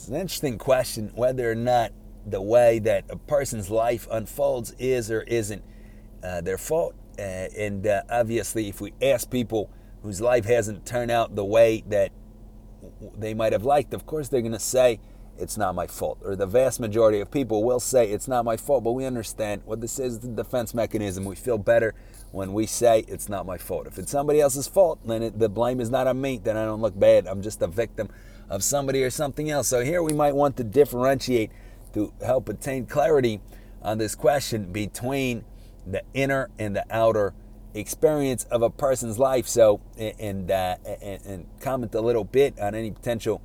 It's an interesting question whether or not the way that a person's life unfolds is or isn't uh, their fault. Uh, and uh, obviously, if we ask people whose life hasn't turned out the way that they might have liked, of course they're going to say, it's not my fault. Or the vast majority of people will say, it's not my fault, but we understand what this is the defense mechanism. We feel better when we say, it's not my fault. If it's somebody else's fault, then it, the blame is not on me, then I don't look bad. I'm just a victim of somebody or something else. So here we might want to differentiate to help attain clarity on this question between the inner and the outer experience of a person's life. So, and, uh, and, and, comment a little bit on any potential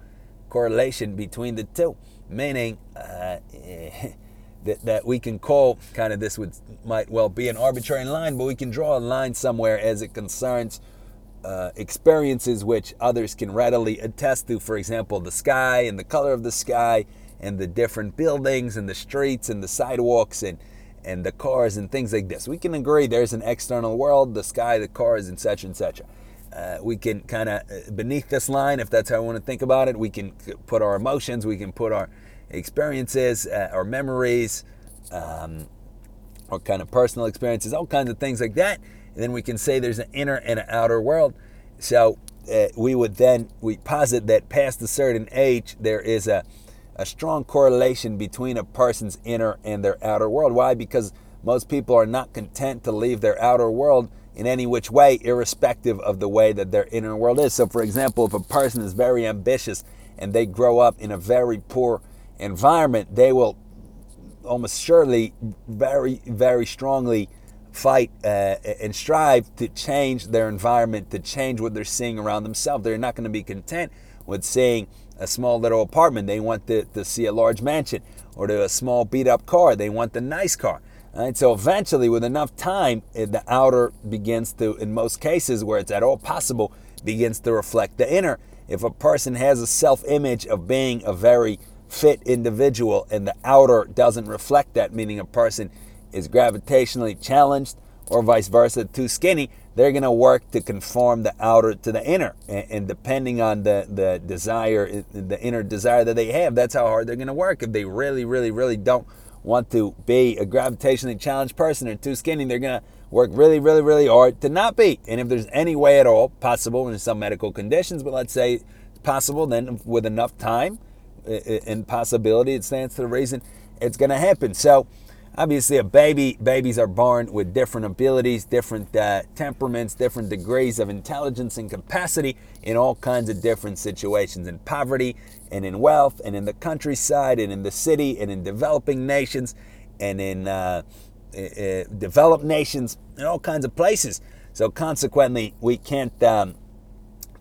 correlation between the two, meaning uh, that, that we can call kind of this would might well be an arbitrary line, but we can draw a line somewhere as it concerns uh, experiences which others can readily attest to. For example, the sky and the color of the sky and the different buildings and the streets and the sidewalks and and the cars and things like this. We can agree there's an external world, the sky, the cars, and such and such. Uh, we can kind of uh, beneath this line, if that's how we want to think about it, we can put our emotions, we can put our experiences, uh, our memories, um, our kind of personal experiences, all kinds of things like that. And then we can say there's an inner and an outer world. So uh, we would then we posit that past a certain age there is a a strong correlation between a person's inner and their outer world. Why? Because most people are not content to leave their outer world in any which way, irrespective of the way that their inner world is. So, for example, if a person is very ambitious and they grow up in a very poor environment, they will almost surely very, very strongly fight uh, and strive to change their environment, to change what they're seeing around themselves. They're not going to be content with seeing a small little apartment. They want to, to see a large mansion or to a small beat up car. They want the nice car. Right? So eventually, with enough time, eh, the outer begins to, in most cases where it's at all possible, begins to reflect the inner. If a person has a self image of being a very fit individual and the outer doesn't reflect that, meaning a person is gravitationally challenged or vice versa, too skinny, they're going to work to conform the outer to the inner. And, and, depending on the, the desire, the inner desire that they have, that's how hard they're going to work. If they really, really, really don't want to be a gravitationally challenged person or too skinny, they're going to work really, really, really hard to not be. And if there's any way at all possible in some medical conditions, but let's say possible, then with enough time and possibility, it stands to the reason it's going to happen. So, obviously a baby babies are born with different abilities different uh, temperaments different degrees of intelligence and capacity in all kinds of different situations in poverty and in wealth and in the countryside and in the city and in developing nations and in uh, uh, developed nations in all kinds of places so consequently we can't um,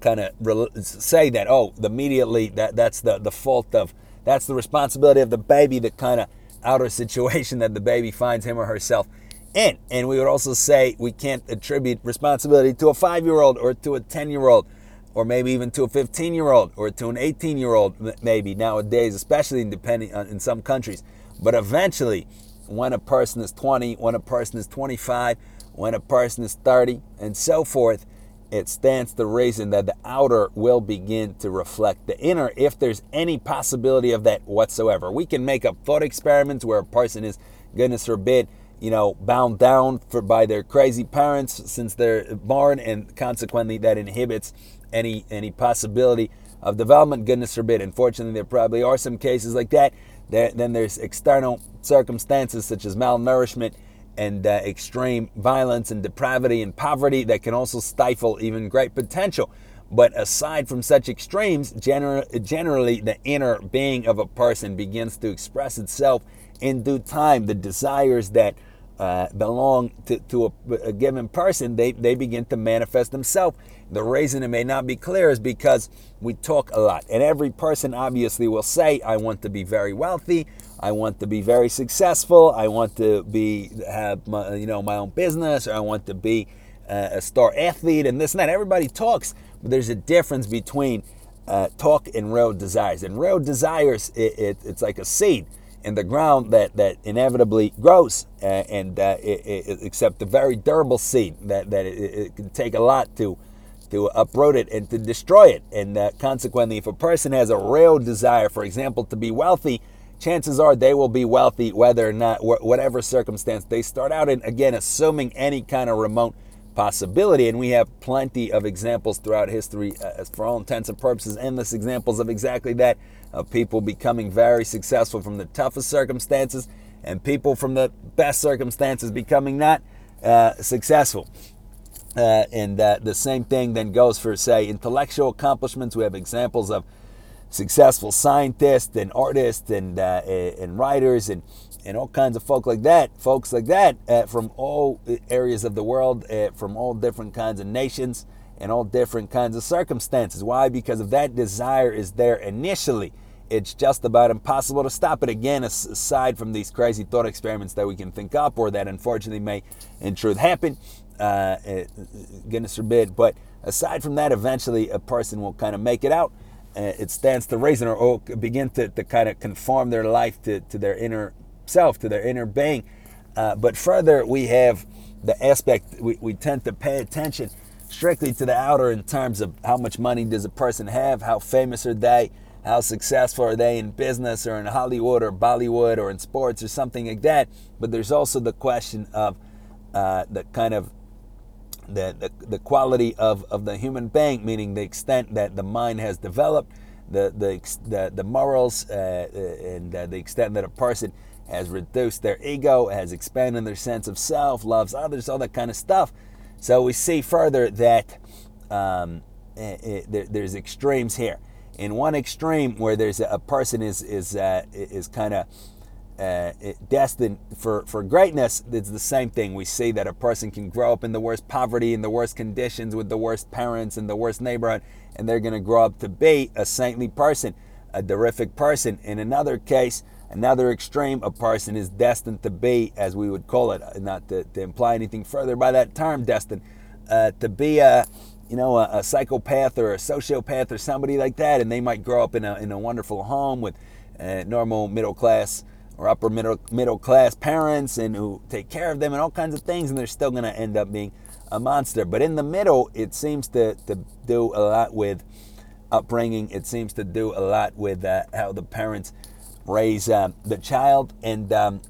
kind of re- say that oh the immediately that that's the, the fault of that's the responsibility of the baby the kind of outer situation that the baby finds him or herself in. And we would also say we can't attribute responsibility to a five year old or to a 10 year old or maybe even to a 15 year old or to an 18 year old, maybe nowadays, especially in, depending on, in some countries. But eventually, when a person is 20, when a person is 25, when a person is 30, and so forth, it stands to reason that the outer will begin to reflect the inner if there's any possibility of that whatsoever. We can make up thought experiments where a person is, goodness forbid, you know, bound down for by their crazy parents since they're born, and consequently that inhibits any any possibility of development. Goodness forbid. Unfortunately, there probably are some cases like that. There, then there's external circumstances such as malnourishment and uh, extreme violence and depravity and poverty that can also stifle even great potential. But aside from such extremes, gener- generally the inner being of a person begins to express itself in due time. The desires that uh, belong to, to a, a, given person, they, they begin to manifest themselves. The reason it may not be clear is because we talk a lot. And every person obviously will say, I want to be very wealthy, I want to be very successful. I want to be have my, you know my own business, or I want to be uh, a star athlete, and this and that. Everybody talks, but there's a difference between uh, talk and real desires. And real desires, it, it, it's like a seed in the ground that, that inevitably grows, uh, and it, except a very durable seed that, that it, can take a lot to to uproot it and to destroy it. And uh, consequently, if a person has a real desire, for example, to be wealthy, chances are they will be wealthy whether or not, whatever circumstance they start out in. Again, assuming any kind of remote possibility. And we have plenty of examples throughout history, uh, for all intents and purposes, endless examples of exactly that of people becoming very successful from the toughest circumstances and people from the best circumstances becoming not uh, successful. Uh, and uh, the same thing then goes for, say, intellectual accomplishments. We have examples of successful scientists and artists and, uh, and writers and, and all kinds of folk like that, folks like that uh, from all areas of the world, uh, from all different kinds of nations and all different kinds of circumstances. Why? Because if that desire is there initially, it's just about impossible to stop it. Again, aside from these crazy thought experiments that we can think up or that unfortunately may in truth happen, uh, uh, goodness forbid. But aside from that, eventually a person will kind of make it out. Uh, it stands to reason or, or begin to, to kind of conform their life to, to their inner self, to their inner being. Uh, but further, we have the aspect, we, we tend to pay attention strictly to the outer in terms of how much money does a person have, how famous are they, how successful are they in business or in Hollywood or Bollywood or in sports or something like that. But there's also the question of uh, the kind of the, the, the quality of, of the human being, meaning the extent that the mind has developed, the, the, the, the morals, uh, uh, and uh, the extent that a person has reduced their ego, has expanded their sense of self, loves others, all that kind of stuff. So we see further that um, it, eh, eh, there, there's extremes here in one extreme where there's a, a person is is uh, is kind of uh, destined for, for greatness, it's the same thing. We see that a person can grow up in the worst poverty, in the worst conditions, with the worst parents, in the worst neighborhood, and they're going to grow up to be a saintly person, a terrific person. In another case, another extreme, a person is destined to be, as we would call it, not to, to imply anything further by that term, destined uh, to be a you know, a, a, psychopath or a sociopath or somebody like that, and they might grow up in a, in a wonderful home with uh, normal middle class or upper middle middle class parents and who take care of them and all kinds of things, and they're still going to end up being a monster. But in the middle, it seems to, to do a lot with upbringing. It seems to do a lot with uh, how the parents raise uh, the child, and um,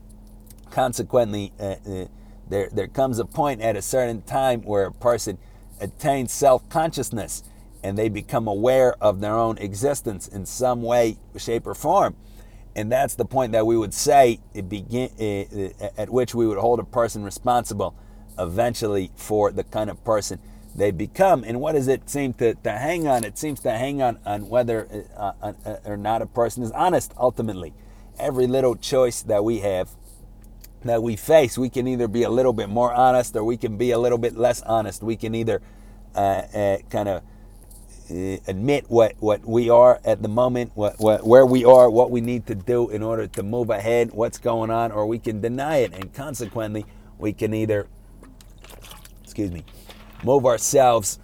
consequently, uh, uh, there there comes a point at a certain time where a person attains self consciousness and they become aware of their own existence in some way, shape, or form. And that's the point that we would say it begin, uh, at which we would hold a person responsible eventually for the kind of person they become. And what does it seem to, to hang on? It seems to hang on on whether uh, uh, or not a person is honest ultimately. Every little choice that we have that we face, we can either be a little bit more honest or we can be a little bit less honest. We can either uh, kind of admit what, what we are at the moment, what, what, where we are, what we need to do in order to move ahead, what's going on, or we can deny it. And consequently, we can either, excuse me, move ourselves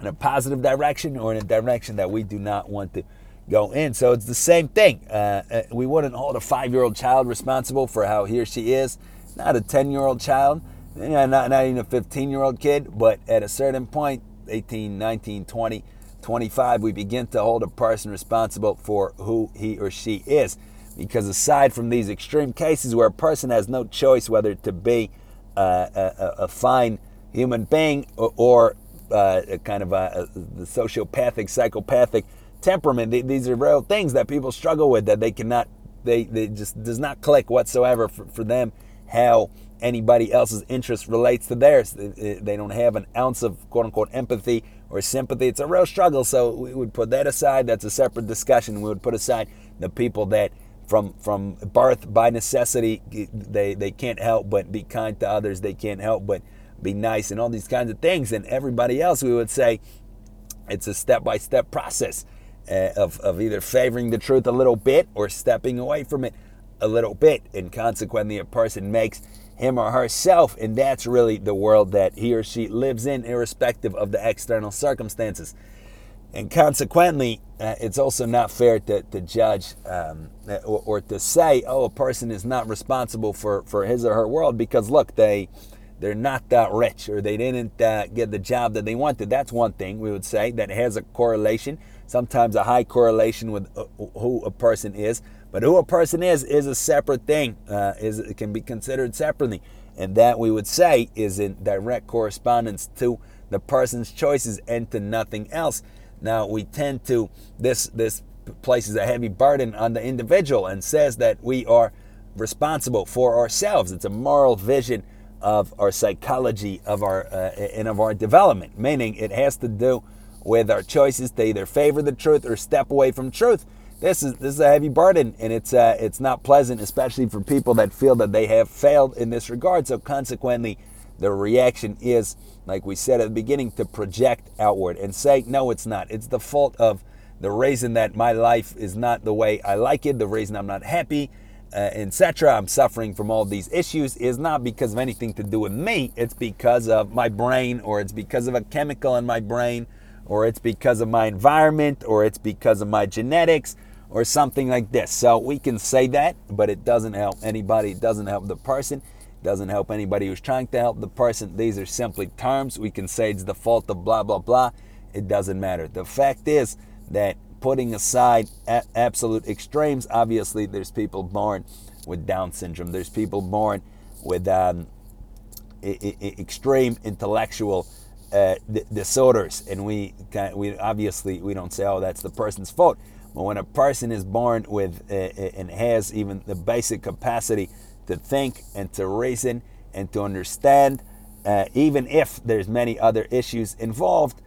in a positive direction or in a direction that we do not want to go in. So it's the same thing. Uh, uh we wouldn't hold a five year old child responsible for how he or she is, not a 10 year old child, not, not even a 15 year old kid, but at a certain point, 18, 19, 20, 25, we begin to hold a person responsible for who he or she is. Because aside from these extreme cases where a person has no choice whether to be uh, a, a, fine human being or, or uh, kind of a, a, sociopathic, psychopathic temperament. These are real things that people struggle with that they cannot, they, they just does not click whatsoever for, for them how anybody else's interest relates to theirs. They don't have an ounce of quote unquote empathy or sympathy. It's a real struggle. So we would put that aside. That's a separate discussion. We would put aside the people that from from birth by necessity they they can't help but be kind to others. They can't help but be nice and all these kinds of things. And everybody else, we would say, it's a step by step process uh, of, of either favoring the truth a little bit or stepping away from it a little bit. And consequently, a person makes him or herself, and that's really the world that he or she lives in, irrespective of the external circumstances. And consequently, uh, it's also not fair to, to judge um, or, or, to say, oh, a person is not responsible for, for his or her world because look, they they're not that rich or they didn't uh, get the job that they wanted. That's one thing we would say that has a correlation, sometimes a high correlation with uh, who a person is. But who a person is is a separate thing. Uh, is it can be considered separately, and that we would say is in direct correspondence to the person's choices and to nothing else. Now we tend to this this places a heavy burden on the individual and says that we are responsible for ourselves. It's a moral vision of our psychology of our uh, and of our development meaning it has to do with our choices to either favor the truth or step away from truth this is this is a heavy burden and it's uh, it's not pleasant especially for people that feel that they have failed in this regard so consequently the reaction is like we said at the beginning to project outward and say no it's not it's the fault of the reason that my life is not the way I like it the reason I'm not happy uh, etc. I'm suffering from all these issues is not because of anything to do with me. It's because of my brain, or it's because of a chemical in my brain, or it's because of my environment, or it's because of my genetics, or something like this. So we can say that, but it doesn't help anybody. It doesn't help the person. It doesn't help anybody who's trying to help the person. These are simply terms. We can say it's the fault of blah, blah, blah. It doesn't matter. The fact is that putting aside absolute extremes, obviously there's people born with Down syndrome. There's people born with um, extreme intellectual uh, disorders, and we we obviously we don't say, oh, that's the person's fault. But when a person is born with uh, and has even the basic capacity to think and to reason and to understand, uh, even if there's many other issues involved,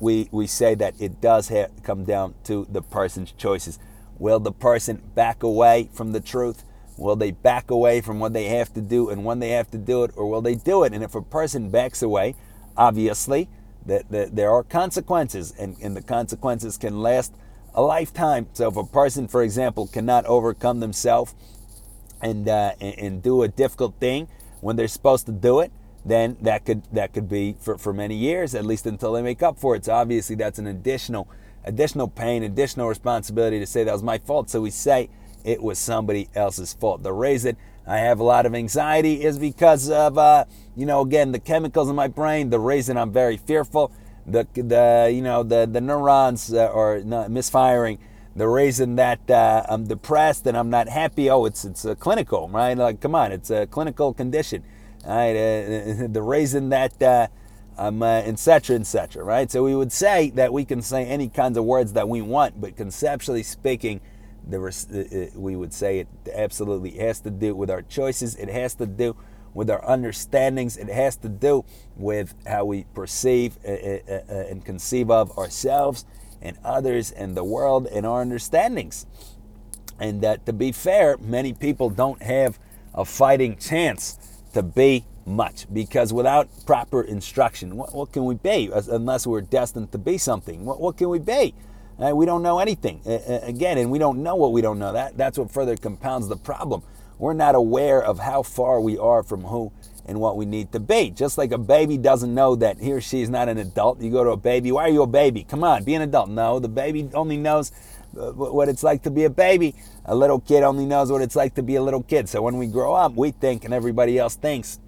we, we say that it does have, come down to the person's choices. Will the person back away from the truth? Will they back away from what they have to do and when they have to do it, or will they do it? And if a person backs away, obviously, that, that there are consequences, and, and the consequences can last a lifetime. So if a person, for example, cannot overcome themselves and, uh, and, and do a difficult thing when they're supposed to do it, then that could that could be for, for many years, at least until they make up for it. So obviously that's an additional additional pain, additional responsibility to say that was my fault. So we say it was somebody else's fault. The reason I have a lot of anxiety is because of uh, you know again the chemicals in my brain. The reason I'm very fearful, the the you know the the neurons uh, are misfiring. The reason that uh, I'm depressed and I'm not happy, oh, it's it's a clinical, right? Like, come on, it's a clinical condition right? Uh, the reason that uh, um, uh, etc. etc. Right? So we would say that we can say any kinds of words that we want, but conceptually speaking, the uh, uh, we would say it absolutely has to do with our choices. It has to do with our understandings. It has to do with how we perceive uh, and conceive of ourselves and others and the world and our understandings. And that, to be fair, many people don't have a fighting chance to be much because without proper instruction, what, what can we be unless we're destined to be something? What, what can we be? Uh, we don't know anything. Uh, again, and we don't know what we don't know. That, that's what further compounds the problem. We're not aware of how far we are from who and what we need to be. Just like a baby doesn't know that he or she is not an adult. You go to a baby, why are you a baby? Come on, be an adult. No, the baby only knows uh, what it's like to be a baby. A little kid only knows what it's like to be a little kid. So when we grow up, we think, and everybody else thinks,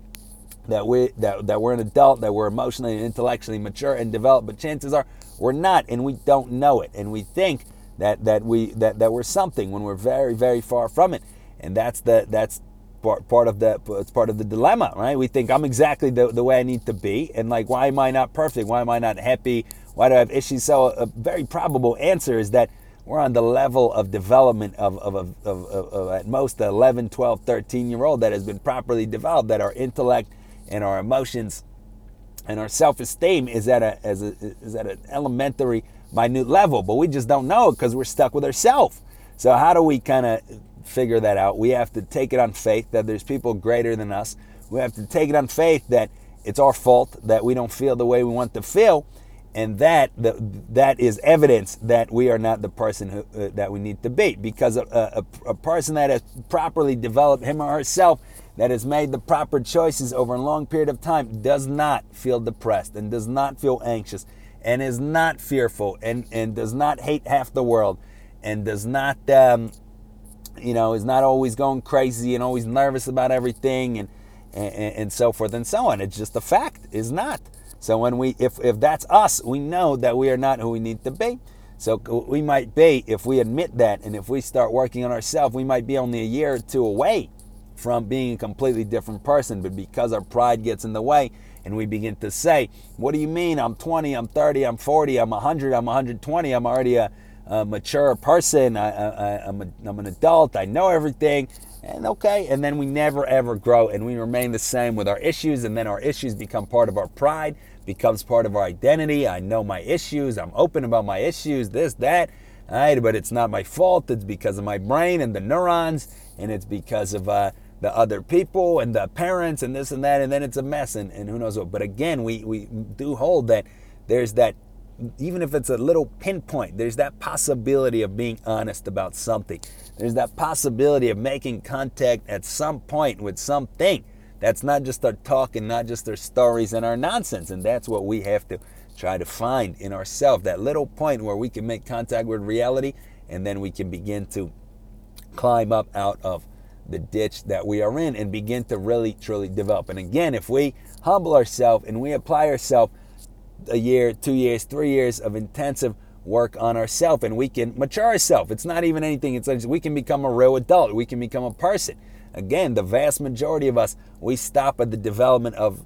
that we that, that we're an adult, that we're emotionally and intellectually mature and developed, but chances are we're not, and we don't know it, and we think that that we that, that we're something when we're very very far from it, and that's the that's part, part of the it's part of the dilemma, right? We think I'm exactly the, the way I need to be, and like why am I not perfect? Why am I not happy? Why do I have issues? So a very probable answer is that we're on the level of development of, of, of, of, of at most 11, 12, 13 year old that has been properly developed, that our intellect and our emotions and our self-esteem is at a, as a is at an elementary minute level but we just don't know because we're stuck with ourselves so how do we kind of figure that out. We have to take it on faith that there's people greater than us. We have to take it on faith that it's our fault that we don't feel the way we want to feel and that the, that is evidence that we are not the person who, uh, that we need to be. Because a, a, a, person that has properly developed him or herself that has made the proper choices over a long period of time does not feel depressed and does not feel anxious and is not fearful and, and does not hate half the world and does not um, you know is not always going crazy and always nervous about everything and and, and so forth and so on. It's just a fact, is not. So when we, if, if that's us, we know that we are not who we need to be. So we might be, if we admit that, and if we start working on ourselves, we might be only a year or two away from being a completely different person. But because our pride gets in the way, and we begin to say, What do you mean? I'm 20, I'm 30, I'm 40, I'm 100, I'm 120, I'm already a, a mature person, I, am an adult, I know everything. And okay, and then we never ever grow and we remain the same with our issues, and then our issues become part of our pride, becomes part of our identity. I know my issues, I'm open about my issues, this, that. All right, but it's not my fault. It's because of my brain and the neurons, and it's because of uh, the other people and the parents and this and that, and then it's a mess and, and who knows what. But again, we, we do hold that there's that, even if it's a little pinpoint, there's that possibility of being honest about something. There's that possibility of making contact at some point with something. That's not just our talk and not just our stories and our nonsense. And that's what we have to try to find in ourselves that little point where we can make contact with reality and then we can begin to climb up out of the ditch that we are in and begin to really truly develop. And again, if we humble ourselves and we apply ourselves a year, two years, three years of intensive work on ourselves and we can mature ourselves. It's not even anything, it's like we can become a real adult, we can become a person. Again, the vast majority of us, we stop at the development of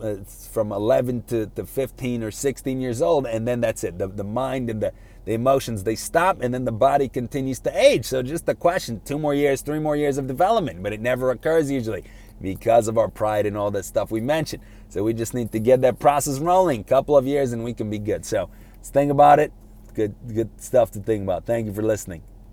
uh, from 11 to, to 15 or 16 years old, and then that's it. The, the mind and the, the emotions, they stop, and then the body continues to age. So, just a question two more years, three more years of development, but it never occurs usually because of our pride and all that stuff we mentioned. So, we just need to get that process rolling. Couple of years, and we can be good. So, let's think about it. Good, good stuff to think about. Thank you for listening.